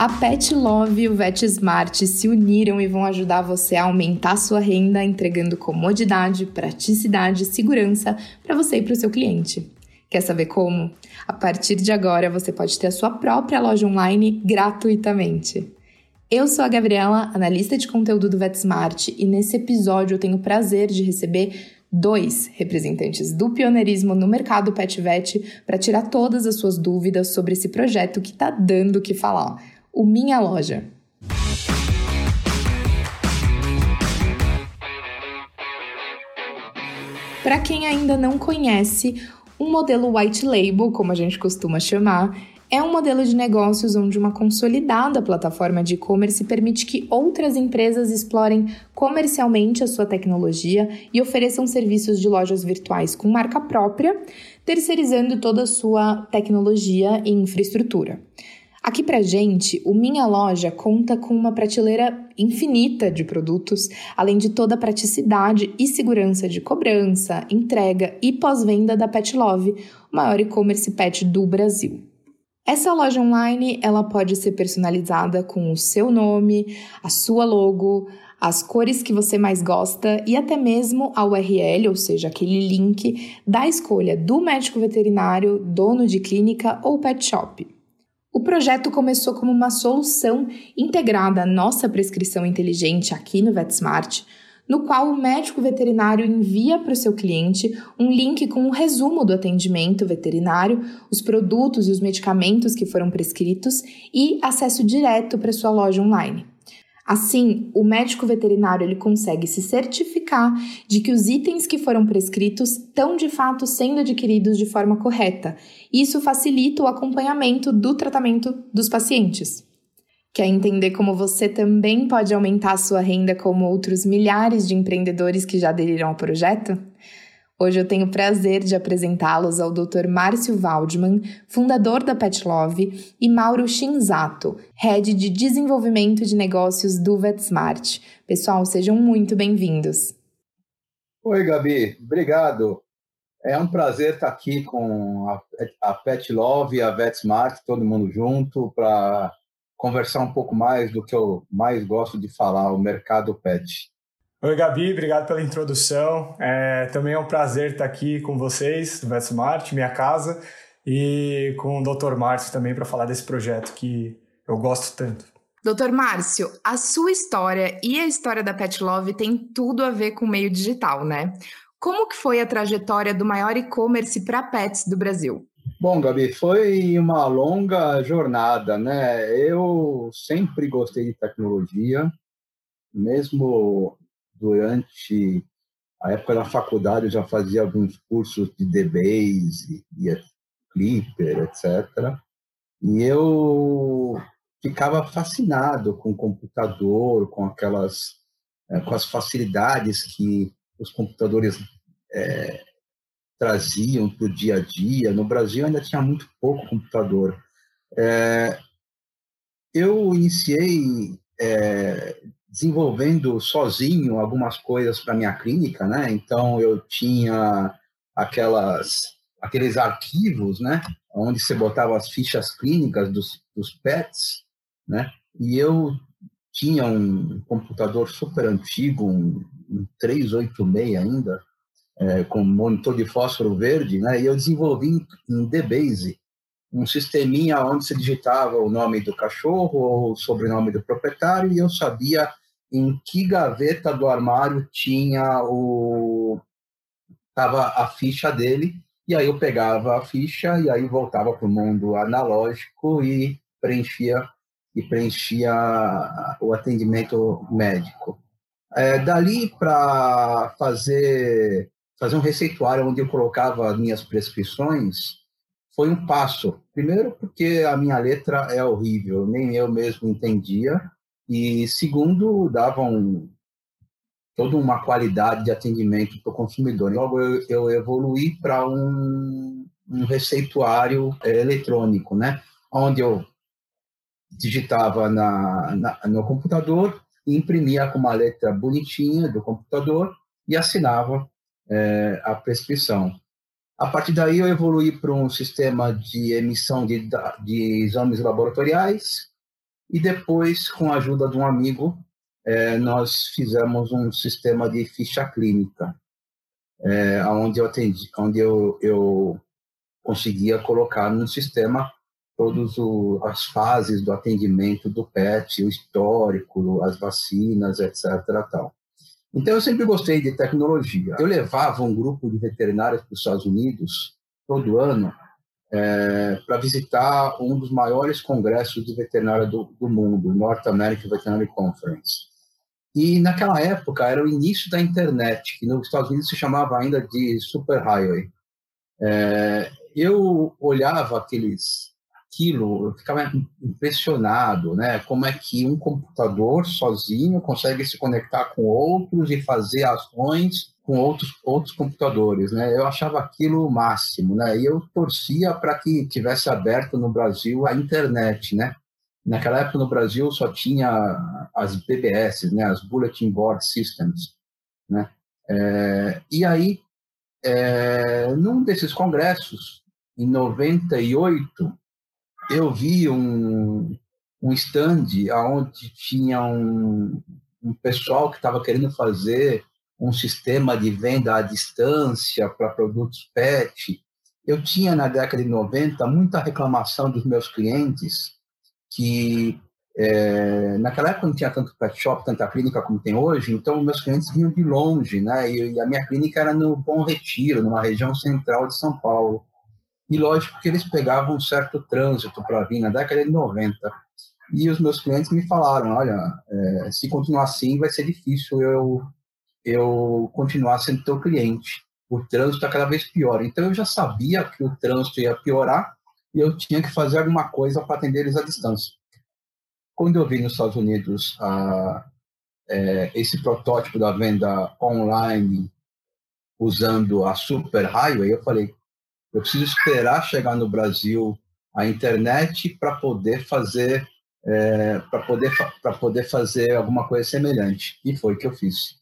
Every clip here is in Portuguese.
A Pet Love e o Vet Smart se uniram e vão ajudar você a aumentar sua renda, entregando comodidade, praticidade e segurança para você e para o seu cliente. Quer saber como? A partir de agora você pode ter a sua própria loja online gratuitamente. Eu sou a Gabriela, analista de conteúdo do VetSmart, e nesse episódio eu tenho o prazer de receber dois representantes do pioneirismo no mercado pet vet para tirar todas as suas dúvidas sobre esse projeto que está dando o que falar o Minha Loja. Para quem ainda não conhece, um modelo white label, como a gente costuma chamar, é um modelo de negócios onde uma consolidada plataforma de e-commerce permite que outras empresas explorem comercialmente a sua tecnologia e ofereçam serviços de lojas virtuais com marca própria, terceirizando toda a sua tecnologia e infraestrutura. Aqui pra gente, o Minha Loja conta com uma prateleira infinita de produtos, além de toda a praticidade e segurança de cobrança, entrega e pós-venda da Pet Love, o maior e-commerce pet do Brasil. Essa loja online, ela pode ser personalizada com o seu nome, a sua logo, as cores que você mais gosta e até mesmo a URL, ou seja, aquele link da escolha do médico veterinário, dono de clínica ou pet shop. O projeto começou como uma solução integrada à nossa prescrição inteligente aqui no VetSmart, no qual o médico veterinário envia para o seu cliente um link com um resumo do atendimento veterinário, os produtos e os medicamentos que foram prescritos e acesso direto para sua loja online. Assim, o médico veterinário ele consegue se certificar de que os itens que foram prescritos estão de fato sendo adquiridos de forma correta. Isso facilita o acompanhamento do tratamento dos pacientes. Quer entender como você também pode aumentar a sua renda como outros milhares de empreendedores que já aderiram ao projeto? Hoje eu tenho o prazer de apresentá-los ao Dr. Márcio Waldman, fundador da Pet Love, e Mauro Shinzato, head de desenvolvimento de negócios do VetSmart. Pessoal, sejam muito bem-vindos. Oi, Gabi, obrigado. É um prazer estar aqui com a, a Pet Love e a VetSmart, todo mundo junto, para conversar um pouco mais do que eu mais gosto de falar, o mercado pet. Oi, Gabi, obrigado pela introdução. É, também é um prazer estar aqui com vocês, do VetSmart, minha casa, e com o Dr. Márcio também para falar desse projeto que eu gosto tanto. Doutor Márcio, a sua história e a história da Pet Love tem tudo a ver com o meio digital, né? Como que foi a trajetória do maior e-commerce para pets do Brasil? Bom, Gabi, foi uma longa jornada, né? Eu sempre gostei de tecnologia, mesmo durante a época da faculdade eu já fazia alguns cursos de DBase, e Clipper, etc. E eu ficava fascinado com o computador, com aquelas, é, com as facilidades que os computadores é, traziam para o dia a dia. No Brasil ainda tinha muito pouco computador. É, eu iniciei é, desenvolvendo sozinho algumas coisas para minha clínica, né? Então eu tinha aquelas aqueles arquivos, né? Onde você botava as fichas clínicas dos, dos pets, né? E eu tinha um computador super antigo, um, um 386 ainda, é, com monitor de fósforo verde, né? E eu desenvolvi em, em DBase um sisteminha onde se digitava o nome do cachorro ou o sobrenome do proprietário e eu sabia em que gaveta do armário tinha o tava a ficha dele e aí eu pegava a ficha e aí voltava para o mundo analógico e preenchia e preenchia o atendimento médico. É, dali para fazer fazer um receituário onde eu colocava minhas prescrições foi um passo. Primeiro porque a minha letra é horrível, nem eu mesmo entendia e segundo, davam toda uma qualidade de atendimento para o consumidor. Logo, eu, eu evoluí para um, um, receituário é, eletrônico, né? onde eu digitava na, na, no computador, imprimia com uma letra bonitinha do computador e assinava é, a prescrição. A partir daí, eu evoluí para um sistema de emissão de, de exames laboratoriais, E depois, com a ajuda de um amigo, é, nós fizemos um sistema de ficha clínica, é, onde eu atendi, onde eu, eu conseguia colocar no sistema todas as fases do atendimento do PET, o histórico, as vacinas, etc. Tal. Então, eu sempre gostei de tecnologia. Eu levava um grupo de veterinários para os Estados Unidos todo ano é, para visitar um dos maiores congressos de veterinária do, do mundo, North American Veterinary Conference. E naquela época era o início da internet, que nos Estados Unidos se chamava ainda de superhighway. É, eu olhava aqueles aquilo, eu ficava impressionado, né? Como é que um computador sozinho consegue se conectar com outros e fazer ações com outros outros computadores, né? Eu achava aquilo o máximo, né? E eu torcia para que tivesse aberto no Brasil a internet, né? Naquela época no Brasil só tinha as BBS, né? As Bulletin Board Systems, né? É, e aí, é, num desses congressos, em 98, eu vi um, um stand onde tinha um, um pessoal que estava querendo fazer um sistema de venda à distância para produtos PET. Eu tinha, na década de 90, muita reclamação dos meus clientes que é, naquela época não tinha tanto pet shop, tanta clínica como tem hoje, então meus clientes vinham de longe, né? E, e a minha clínica era no Bom Retiro, numa região central de São Paulo. E lógico que eles pegavam um certo trânsito para vir na década de 90. E os meus clientes me falaram: olha, é, se continuar assim, vai ser difícil eu, eu continuar sendo teu cliente. O trânsito está cada vez pior. Então eu já sabia que o trânsito ia piorar e eu tinha que fazer alguma coisa para atender eles à distância. Quando eu vi nos Estados Unidos a, é, esse protótipo da venda online usando a Super Highway, eu falei, eu preciso esperar chegar no Brasil a internet para poder fazer é, para poder para poder fazer alguma coisa semelhante e foi o que eu fiz.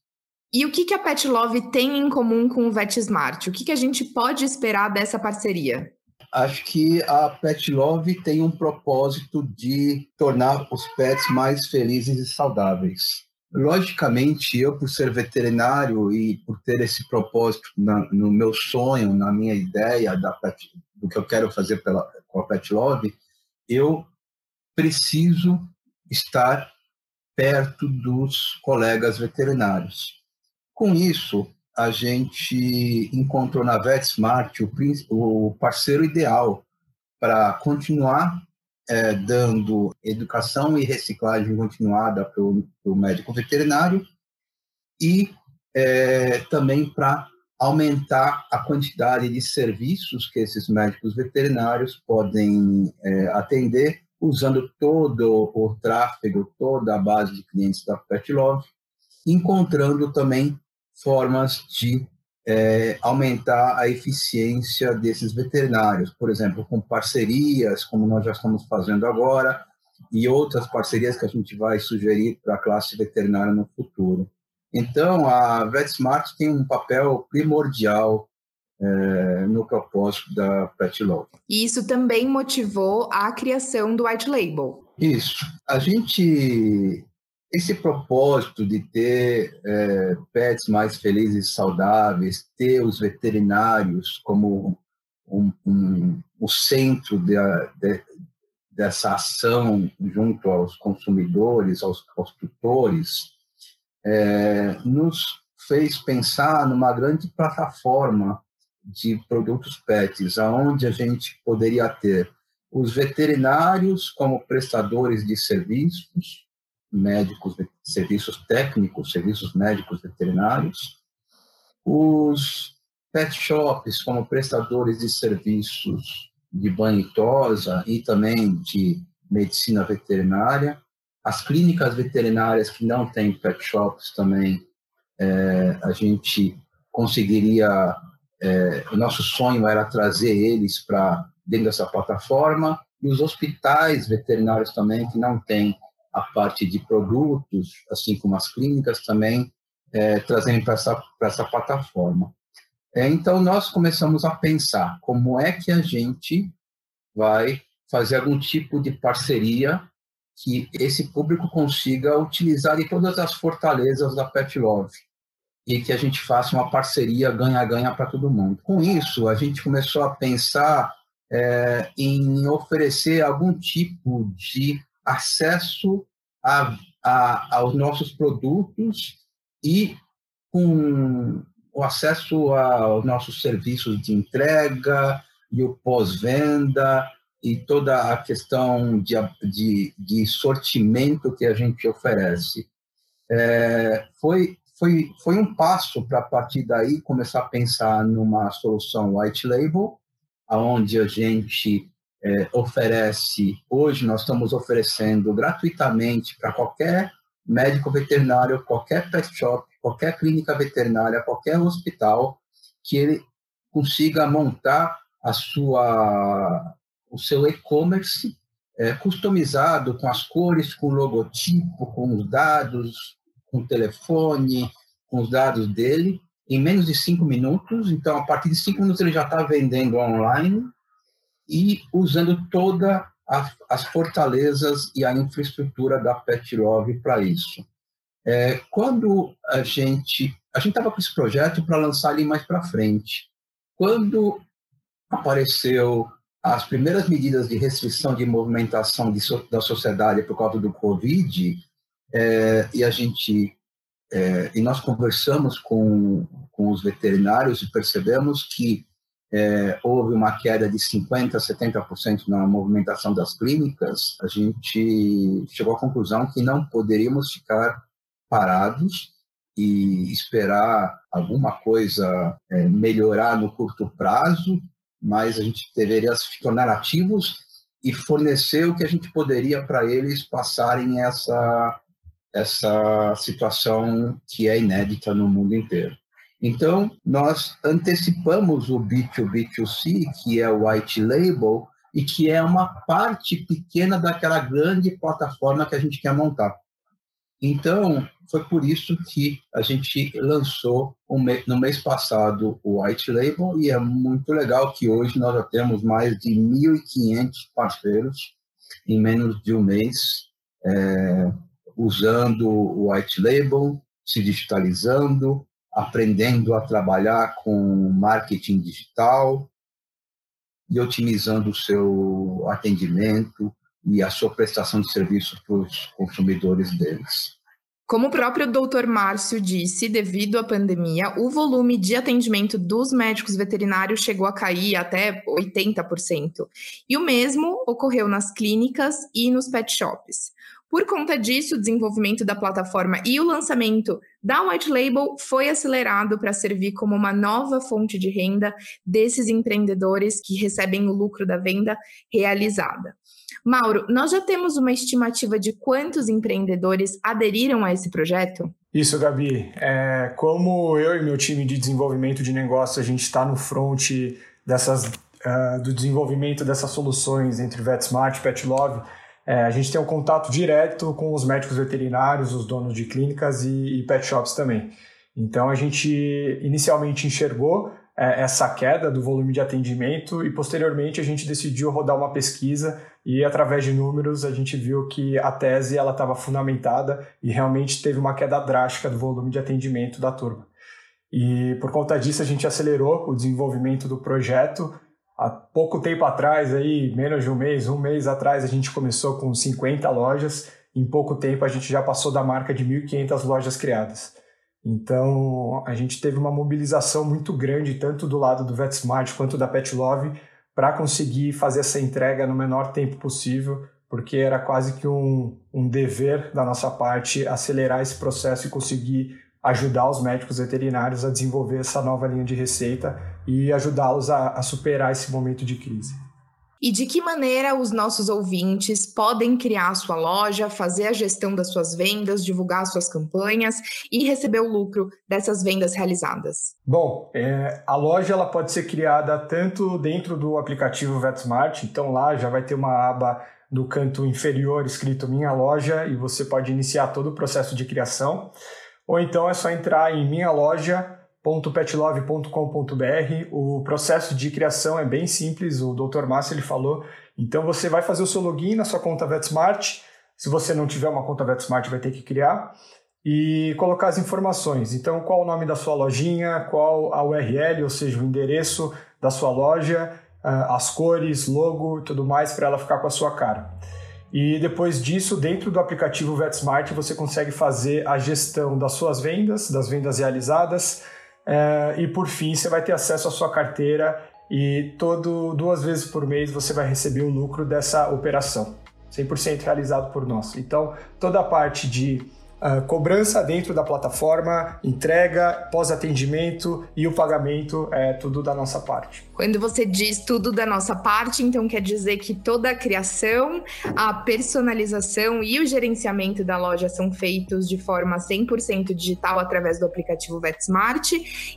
E o que, que a Pet Love tem em comum com o VetSmart? O que, que a gente pode esperar dessa parceria? Acho que a Pet Love tem um propósito de tornar os pets mais felizes e saudáveis. Logicamente, eu, por ser veterinário e por ter esse propósito na, no meu sonho, na minha ideia da pet, do que eu quero fazer pela, com a Pet Love, eu preciso estar perto dos colegas veterinários. Com isso, a gente encontrou na VetSmart o, o parceiro ideal para continuar é, dando educação e reciclagem continuada para o médico veterinário e é, também para aumentar a quantidade de serviços que esses médicos veterinários podem é, atender, usando todo o tráfego, toda a base de clientes da PetLove, encontrando também formas de é, aumentar a eficiência desses veterinários, por exemplo, com parcerias, como nós já estamos fazendo agora, e outras parcerias que a gente vai sugerir para a classe veterinária no futuro. Então, a VetSmart tem um papel primordial é, no propósito da Pet Love. E isso também motivou a criação do White Label. Isso. A gente esse propósito de ter é, pets mais felizes e saudáveis, ter os veterinários como um, um, o centro de, de, dessa ação junto aos consumidores, aos, aos tutores, é, nos fez pensar numa grande plataforma de produtos pets, aonde a gente poderia ter os veterinários como prestadores de serviços, médicos, serviços técnicos, serviços médicos veterinários, os pet shops como prestadores de serviços de banho e tosa e também de medicina veterinária, as clínicas veterinárias que não têm pet shops também, é, a gente conseguiria, é, o nosso sonho era trazer eles para dentro dessa plataforma, e os hospitais veterinários também que não têm a parte de produtos, assim como as clínicas também, é, trazendo para essa, essa plataforma. É, então, nós começamos a pensar como é que a gente vai fazer algum tipo de parceria que esse público consiga utilizar de todas as fortalezas da Pet Love e que a gente faça uma parceria ganha-ganha para todo mundo. Com isso, a gente começou a pensar é, em oferecer algum tipo de acesso a, a, aos nossos produtos e com o acesso aos nossos serviços de entrega e o pós-venda e toda a questão de, de, de, sortimento que a gente oferece. É, foi, foi, foi um passo para, a partir daí, começar a pensar numa solução white label, onde a gente é, oferece, hoje nós estamos oferecendo gratuitamente para qualquer médico veterinário, qualquer pet shop, qualquer clínica veterinária, qualquer hospital, que ele consiga montar a sua, o seu e-commerce é, customizado com as cores, com o logotipo, com os dados, com o telefone, com os dados dele, em menos de cinco minutos. Então, a partir de cinco minutos, ele já está vendendo online e usando toda a, as fortalezas e a infraestrutura da Pet Love para isso. É, quando a gente a gente estava com esse projeto para lançar ali mais para frente, quando apareceu as primeiras medidas de restrição de movimentação de so, da sociedade por causa do Covid, é, e a gente é, e nós conversamos com, com os veterinários e percebemos que é, houve uma queda de 50% a 70% na movimentação das clínicas, a gente chegou à conclusão que não poderíamos ficar parados e esperar alguma coisa é, melhorar no curto prazo, mas a gente deveria se tornar ativos e fornecer o que a gente poderia para eles passarem essa essa situação que é inédita no mundo inteiro. Então, nós antecipamos o B2B2C, que é o white label, e que é uma parte pequena daquela grande plataforma que a gente quer montar. Então, foi por isso que a gente lançou no mês passado o White Label e é muito legal que hoje nós já temos mais de 1.500 parceiros em menos de um mês é, usando o White Label, se digitalizando, aprendendo a trabalhar com marketing digital e otimizando o seu atendimento e a sua prestação de serviço para os consumidores deles. Como o próprio Dr. Márcio disse, devido à pandemia, o volume de atendimento dos médicos veterinários chegou a cair até 80%. E o mesmo ocorreu nas clínicas e nos pet shops. Por conta disso, o desenvolvimento da plataforma e o lançamento da White Label foi acelerado para servir como uma nova fonte de renda desses empreendedores que recebem o lucro da venda realizada. Mauro, nós já temos uma estimativa de quantos empreendedores aderiram a esse projeto? Isso, Gabi. É, como eu e meu time de desenvolvimento de negócio, a gente está no front dessas, uh, do desenvolvimento dessas soluções entre VetSmart e PetLove, é, a gente tem um contato direto com os médicos veterinários, os donos de clínicas e, e pet shops também. Então a gente inicialmente enxergou é, essa queda do volume de atendimento e posteriormente a gente decidiu rodar uma pesquisa e através de números a gente viu que a tese ela estava fundamentada e realmente teve uma queda drástica do volume de atendimento da turma. E por conta disso a gente acelerou o desenvolvimento do projeto Há pouco tempo atrás, aí, menos de um mês, um mês atrás, a gente começou com 50 lojas. Em pouco tempo, a gente já passou da marca de 1.500 lojas criadas. Então, a gente teve uma mobilização muito grande, tanto do lado do VetSmart quanto da PetLove, para conseguir fazer essa entrega no menor tempo possível, porque era quase que um, um dever da nossa parte acelerar esse processo e conseguir ajudar os médicos veterinários a desenvolver essa nova linha de receita e ajudá-los a, a superar esse momento de crise. E de que maneira os nossos ouvintes podem criar a sua loja, fazer a gestão das suas vendas, divulgar suas campanhas e receber o lucro dessas vendas realizadas? Bom, é, a loja ela pode ser criada tanto dentro do aplicativo VetSmart, então lá já vai ter uma aba no canto inferior escrito Minha Loja e você pode iniciar todo o processo de criação. Ou então é só entrar em minhaloja.petlove.com.br. O processo de criação é bem simples, o Dr. Márcio ele falou. Então você vai fazer o seu login na sua conta VetSmart, Se você não tiver uma conta VetSmart, vai ter que criar e colocar as informações. Então, qual o nome da sua lojinha, qual a URL, ou seja, o endereço da sua loja, ah, as cores, logo tudo mais para ela ficar com a sua cara. E depois disso, dentro do aplicativo VetSmart, você consegue fazer a gestão das suas vendas, das vendas realizadas, eh, e por fim, você vai ter acesso à sua carteira e todo duas vezes por mês você vai receber o lucro dessa operação, 100% realizado por nós. Então, toda a parte de Uh, cobrança dentro da plataforma, entrega, pós-atendimento e o pagamento é tudo da nossa parte. Quando você diz tudo da nossa parte, então quer dizer que toda a criação, a personalização e o gerenciamento da loja são feitos de forma 100% digital através do aplicativo VetSmart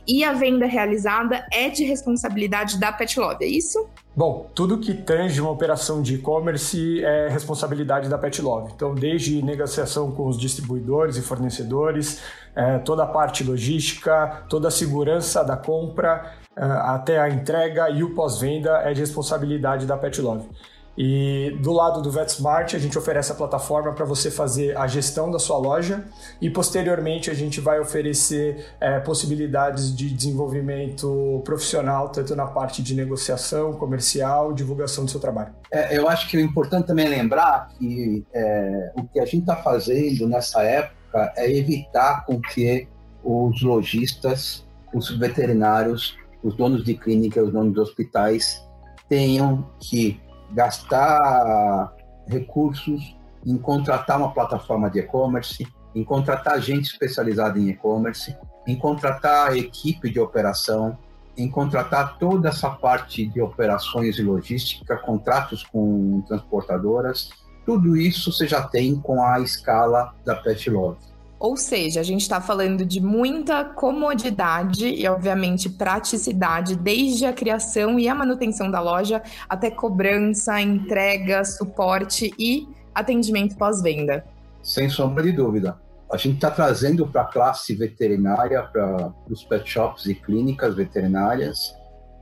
e a venda realizada é de responsabilidade da Petlove, é isso? Bom, tudo que tange uma operação de e-commerce é responsabilidade da Petlove. Então, desde negociação com os distribuidores e fornecedores, é, toda a parte logística, toda a segurança da compra, até a entrega e o pós-venda é de responsabilidade da Petlove. E do lado do VetSmart, a gente oferece a plataforma para você fazer a gestão da sua loja e posteriormente a gente vai oferecer é, possibilidades de desenvolvimento profissional, tanto na parte de negociação, comercial, divulgação do seu trabalho. É, eu acho que é importante também lembrar que é, o que a gente está fazendo nessa época é evitar com que os lojistas, os veterinários, os donos de clínica, os donos de hospitais tenham que gastar recursos em contratar uma plataforma de e-commerce, em contratar gente especializada em e-commerce, em contratar equipe de operação, em contratar toda essa parte de operações e logística, contratos com transportadoras, tudo isso você já tem com a escala da Pet Love. Ou seja, a gente está falando de muita comodidade e, obviamente, praticidade, desde a criação e a manutenção da loja até cobrança, entrega, suporte e atendimento pós-venda. Sem sombra de dúvida. A gente está trazendo para a classe veterinária, para os pet shops e clínicas veterinárias,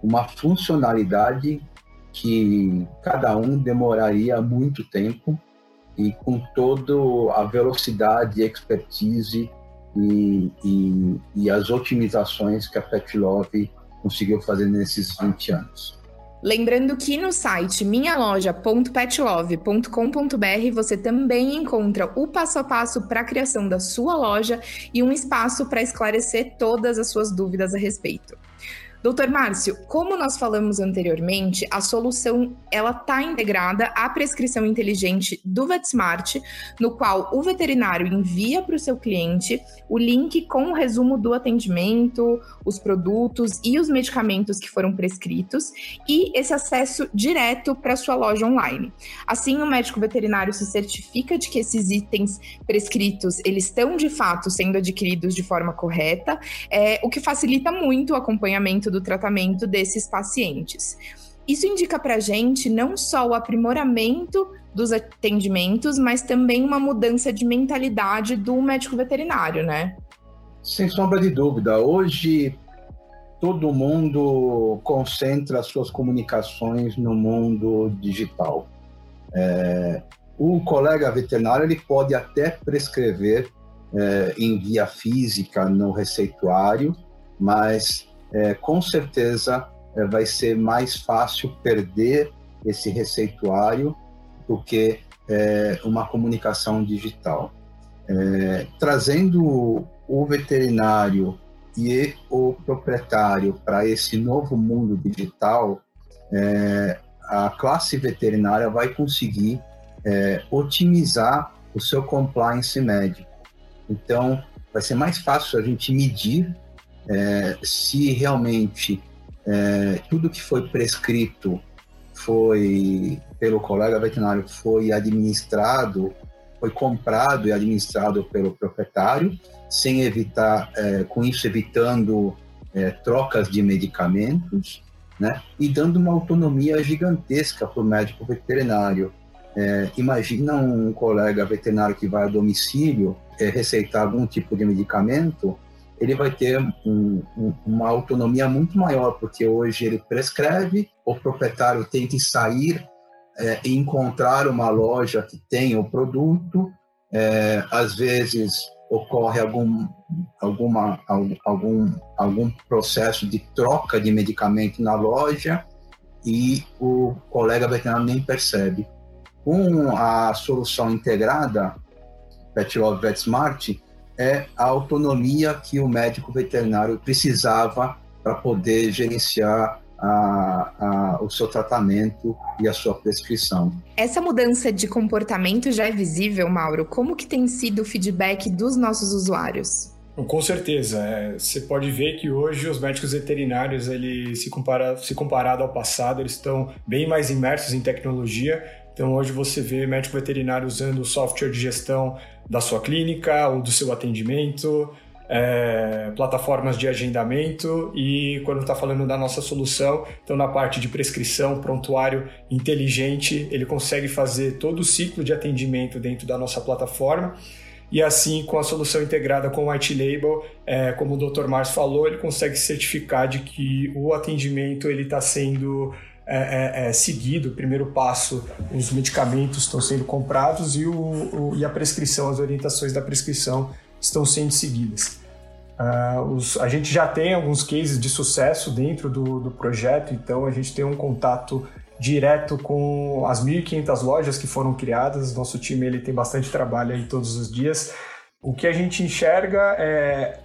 uma funcionalidade que cada um demoraria muito tempo e com toda a velocidade, expertise e, e, e as otimizações que a Petlove conseguiu fazer nesses 20 anos. Lembrando que no site minhaloja.petlove.com.br você também encontra o passo a passo para a criação da sua loja e um espaço para esclarecer todas as suas dúvidas a respeito. Doutor Márcio, como nós falamos anteriormente, a solução ela está integrada à prescrição inteligente do VetSmart, no qual o veterinário envia para o seu cliente o link com o resumo do atendimento, os produtos e os medicamentos que foram prescritos e esse acesso direto para sua loja online. Assim, o médico veterinário se certifica de que esses itens prescritos eles estão de fato sendo adquiridos de forma correta, é, o que facilita muito o acompanhamento do tratamento desses pacientes. Isso indica para a gente não só o aprimoramento dos atendimentos, mas também uma mudança de mentalidade do médico veterinário, né? Sem sombra de dúvida. Hoje, todo mundo concentra suas comunicações no mundo digital. É, o colega veterinário ele pode até prescrever é, em via física no receituário, mas é, com certeza é, vai ser mais fácil perder esse receituário do que é, uma comunicação digital. É, trazendo o veterinário e o proprietário para esse novo mundo digital, é, a classe veterinária vai conseguir é, otimizar o seu compliance médico. Então, vai ser mais fácil a gente medir é, se realmente é, tudo que foi prescrito foi pelo colega veterinário foi administrado, foi comprado e administrado pelo proprietário, sem evitar, é, com isso evitando é, trocas de medicamentos, né? E dando uma autonomia gigantesca para o médico veterinário. É, imagina um colega veterinário que vai a domicílio é, receitar algum tipo de medicamento ele vai ter um, um, uma autonomia muito maior, porque hoje ele prescreve, o proprietário tem que sair é, encontrar uma loja que tenha o produto, é, às vezes ocorre algum, alguma, algum, algum processo de troca de medicamento na loja e o colega veterinário nem percebe. Com a solução integrada, PetLove VetSmart, é a autonomia que o médico veterinário precisava para poder gerenciar a, a, o seu tratamento e a sua prescrição. Essa mudança de comportamento já é visível, Mauro? Como que tem sido o feedback dos nossos usuários? Com certeza. É, você pode ver que hoje os médicos veterinários, ele, se, compara, se comparado ao passado, eles estão bem mais imersos em tecnologia. Então, hoje você vê médico veterinário usando o software de gestão da sua clínica ou do seu atendimento, é, plataformas de agendamento e quando está falando da nossa solução, então na parte de prescrição, prontuário inteligente, ele consegue fazer todo o ciclo de atendimento dentro da nossa plataforma. E assim, com a solução integrada com o White Label, é, como o Dr. Mars falou, ele consegue certificar de que o atendimento ele está sendo é, é, é, seguido. O primeiro passo, os medicamentos estão sendo comprados e, o, o, e a prescrição, as orientações da prescrição estão sendo seguidas. Uh, os, a gente já tem alguns cases de sucesso dentro do, do projeto, então a gente tem um contato direto com as 1.500 lojas que foram criadas. Nosso time ele tem bastante trabalho aí todos os dias. O que a gente enxerga é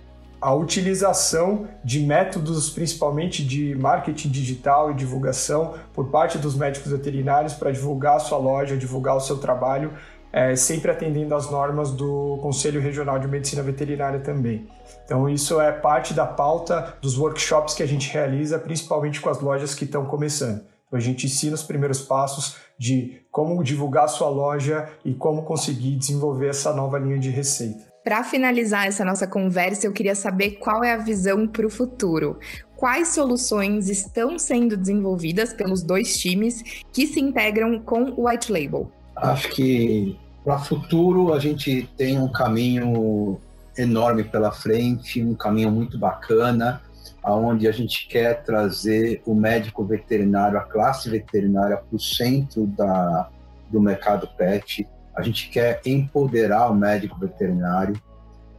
a utilização de métodos, principalmente de marketing digital e divulgação, por parte dos médicos veterinários para divulgar a sua loja, divulgar o seu trabalho, é, sempre atendendo às normas do Conselho Regional de Medicina Veterinária também. Então, isso é parte da pauta dos workshops que a gente realiza, principalmente com as lojas que estão começando. Então, a gente ensina os primeiros passos de como divulgar a sua loja e como conseguir desenvolver essa nova linha de receita. Para finalizar essa nossa conversa, eu queria saber qual é a visão para o futuro. Quais soluções estão sendo desenvolvidas pelos dois times que se integram com o White Label? Acho que para o futuro a gente tem um caminho enorme pela frente, um caminho muito bacana, aonde a gente quer trazer o médico veterinário, a classe veterinária para o centro da, do mercado pet. A gente quer empoderar o médico veterinário.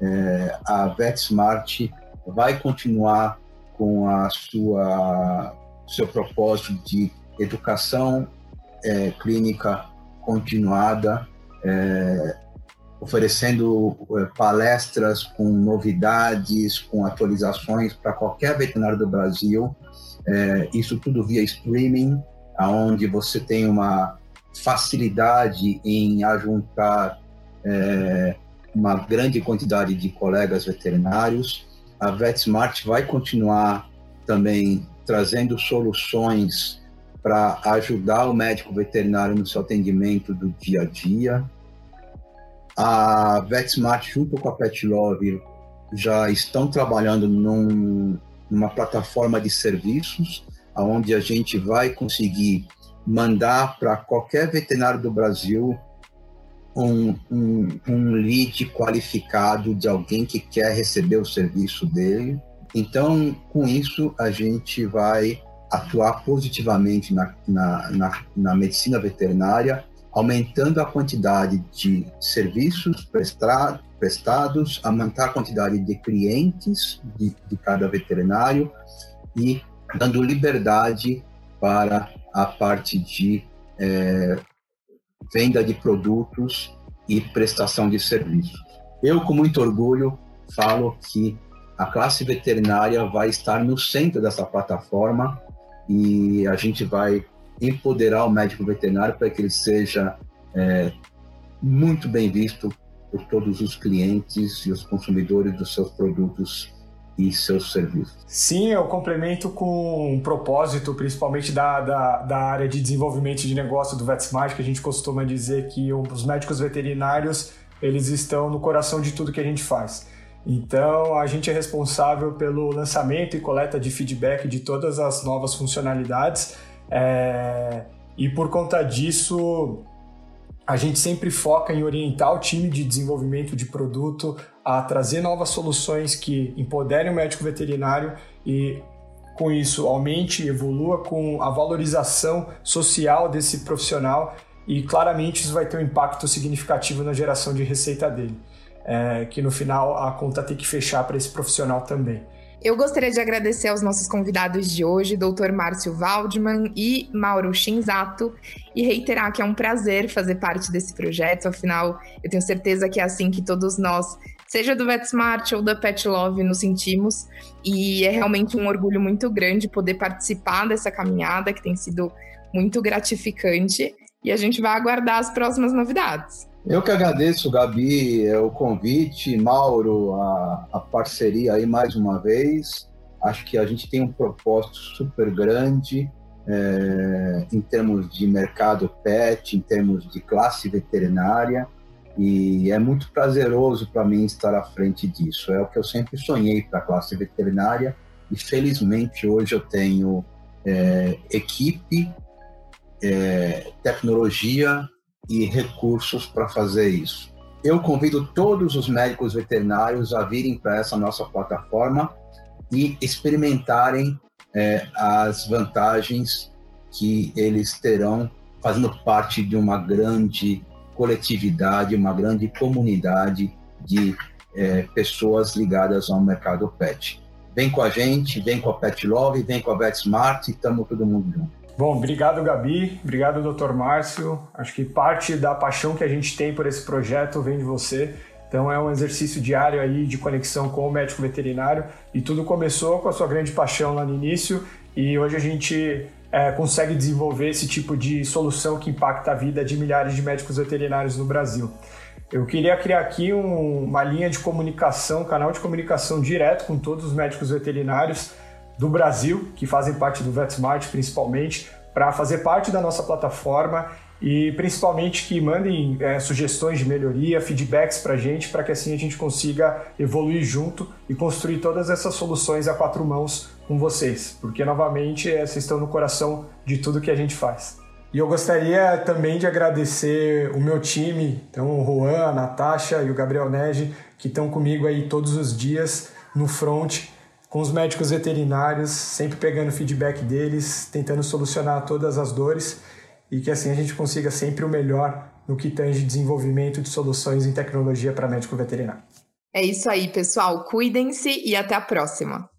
É, a VetSmart vai continuar com a sua seu propósito de educação é, clínica continuada, é, oferecendo é, palestras com novidades, com atualizações para qualquer veterinário do Brasil. É, isso tudo via streaming, aonde você tem uma facilidade em ajuntar é, uma grande quantidade de colegas veterinários. A VetSmart vai continuar também trazendo soluções para ajudar o médico veterinário no seu atendimento do dia a dia. A VetSmart, junto com a PetLove, já estão trabalhando num, numa plataforma de serviços, onde a gente vai conseguir mandar para qualquer veterinário do Brasil um, um, um, lead qualificado de alguém que quer receber o serviço dele. Então, com isso, a gente vai atuar positivamente na, na, na, na medicina veterinária aumentando a quantidade de serviços prestar, prestados, aumentar a quantidade de clientes de, de cada veterinário e dando liberdade para a parte de é, venda de produtos e prestação de serviços. Eu, com muito orgulho, falo que a classe veterinária vai estar no centro dessa plataforma e a gente vai empoderar o médico veterinário para que ele seja é, muito bem visto por todos os clientes e os consumidores dos seus produtos e seus serviços. Sim, eu complemento com um propósito, principalmente da, da, da área de desenvolvimento de negócio do VetSmart, que a gente costuma dizer que os médicos veterinários eles estão no coração de tudo que a gente faz. Então, a gente é responsável pelo lançamento e coleta de feedback de todas as novas funcionalidades. É... E por conta disso, a gente sempre foca em orientar o time de desenvolvimento de produto a trazer novas soluções que empoderem o médico veterinário e com isso aumente, evolua com a valorização social desse profissional e claramente isso vai ter um impacto significativo na geração de receita dele, é, que no final a conta tem que fechar para esse profissional também. Eu gostaria de agradecer aos nossos convidados de hoje, Dr. Márcio Waldman e Mauro Shinzato, e reiterar que é um prazer fazer parte desse projeto, afinal, eu tenho certeza que é assim que todos nós, seja do VetSmart ou da Pet Love, nos sentimos, e é realmente um orgulho muito grande poder participar dessa caminhada, que tem sido muito gratificante, e a gente vai aguardar as próximas novidades. Eu que agradeço, Gabi, é, o convite, Mauro, a, a parceria aí mais uma vez. Acho que a gente tem um propósito super grande é, em termos de mercado pet, em termos de classe veterinária, e é muito prazeroso para mim estar à frente disso. É o que eu sempre sonhei para a classe veterinária, e felizmente hoje eu tenho é, equipe, é, tecnologia e recursos para fazer isso. Eu convido todos os médicos veterinários a virem para essa nossa plataforma e experimentarem é, as vantagens que eles terão fazendo parte de uma grande coletividade, uma grande comunidade de é, pessoas ligadas ao mercado pet. Vem com a gente, vem com a Pet Love, vem com a VetSmart e estamos todo mundo junto. Bom, obrigado Gabi, obrigado Dr. Márcio. Acho que parte da paixão que a gente tem por esse projeto vem de você. Então é um exercício diário aí de conexão com o médico veterinário e tudo começou com a sua grande paixão lá no início e hoje a gente é, consegue desenvolver esse tipo de solução que impacta a vida de milhares de médicos veterinários no Brasil. Eu queria criar aqui um, uma linha de comunicação, canal de comunicação direto com todos os médicos veterinários do Brasil, que fazem parte do VetSmart principalmente, para fazer parte da nossa plataforma e principalmente que mandem é, sugestões de melhoria, feedbacks para a gente, para que assim a gente consiga evoluir junto e construir todas essas soluções a quatro mãos com vocês, porque novamente é, vocês estão no coração de tudo que a gente faz. E eu gostaria também de agradecer o meu time, então o Juan, a Natasha e o Gabriel Nege, que estão comigo aí todos os dias no front com os médicos veterinários, sempre pegando feedback deles, tentando solucionar todas as dores e que assim a gente consiga sempre o melhor no que tange desenvolvimento de soluções em tecnologia para médico veterinário. É isso aí, pessoal. Cuidem-se e até a próxima.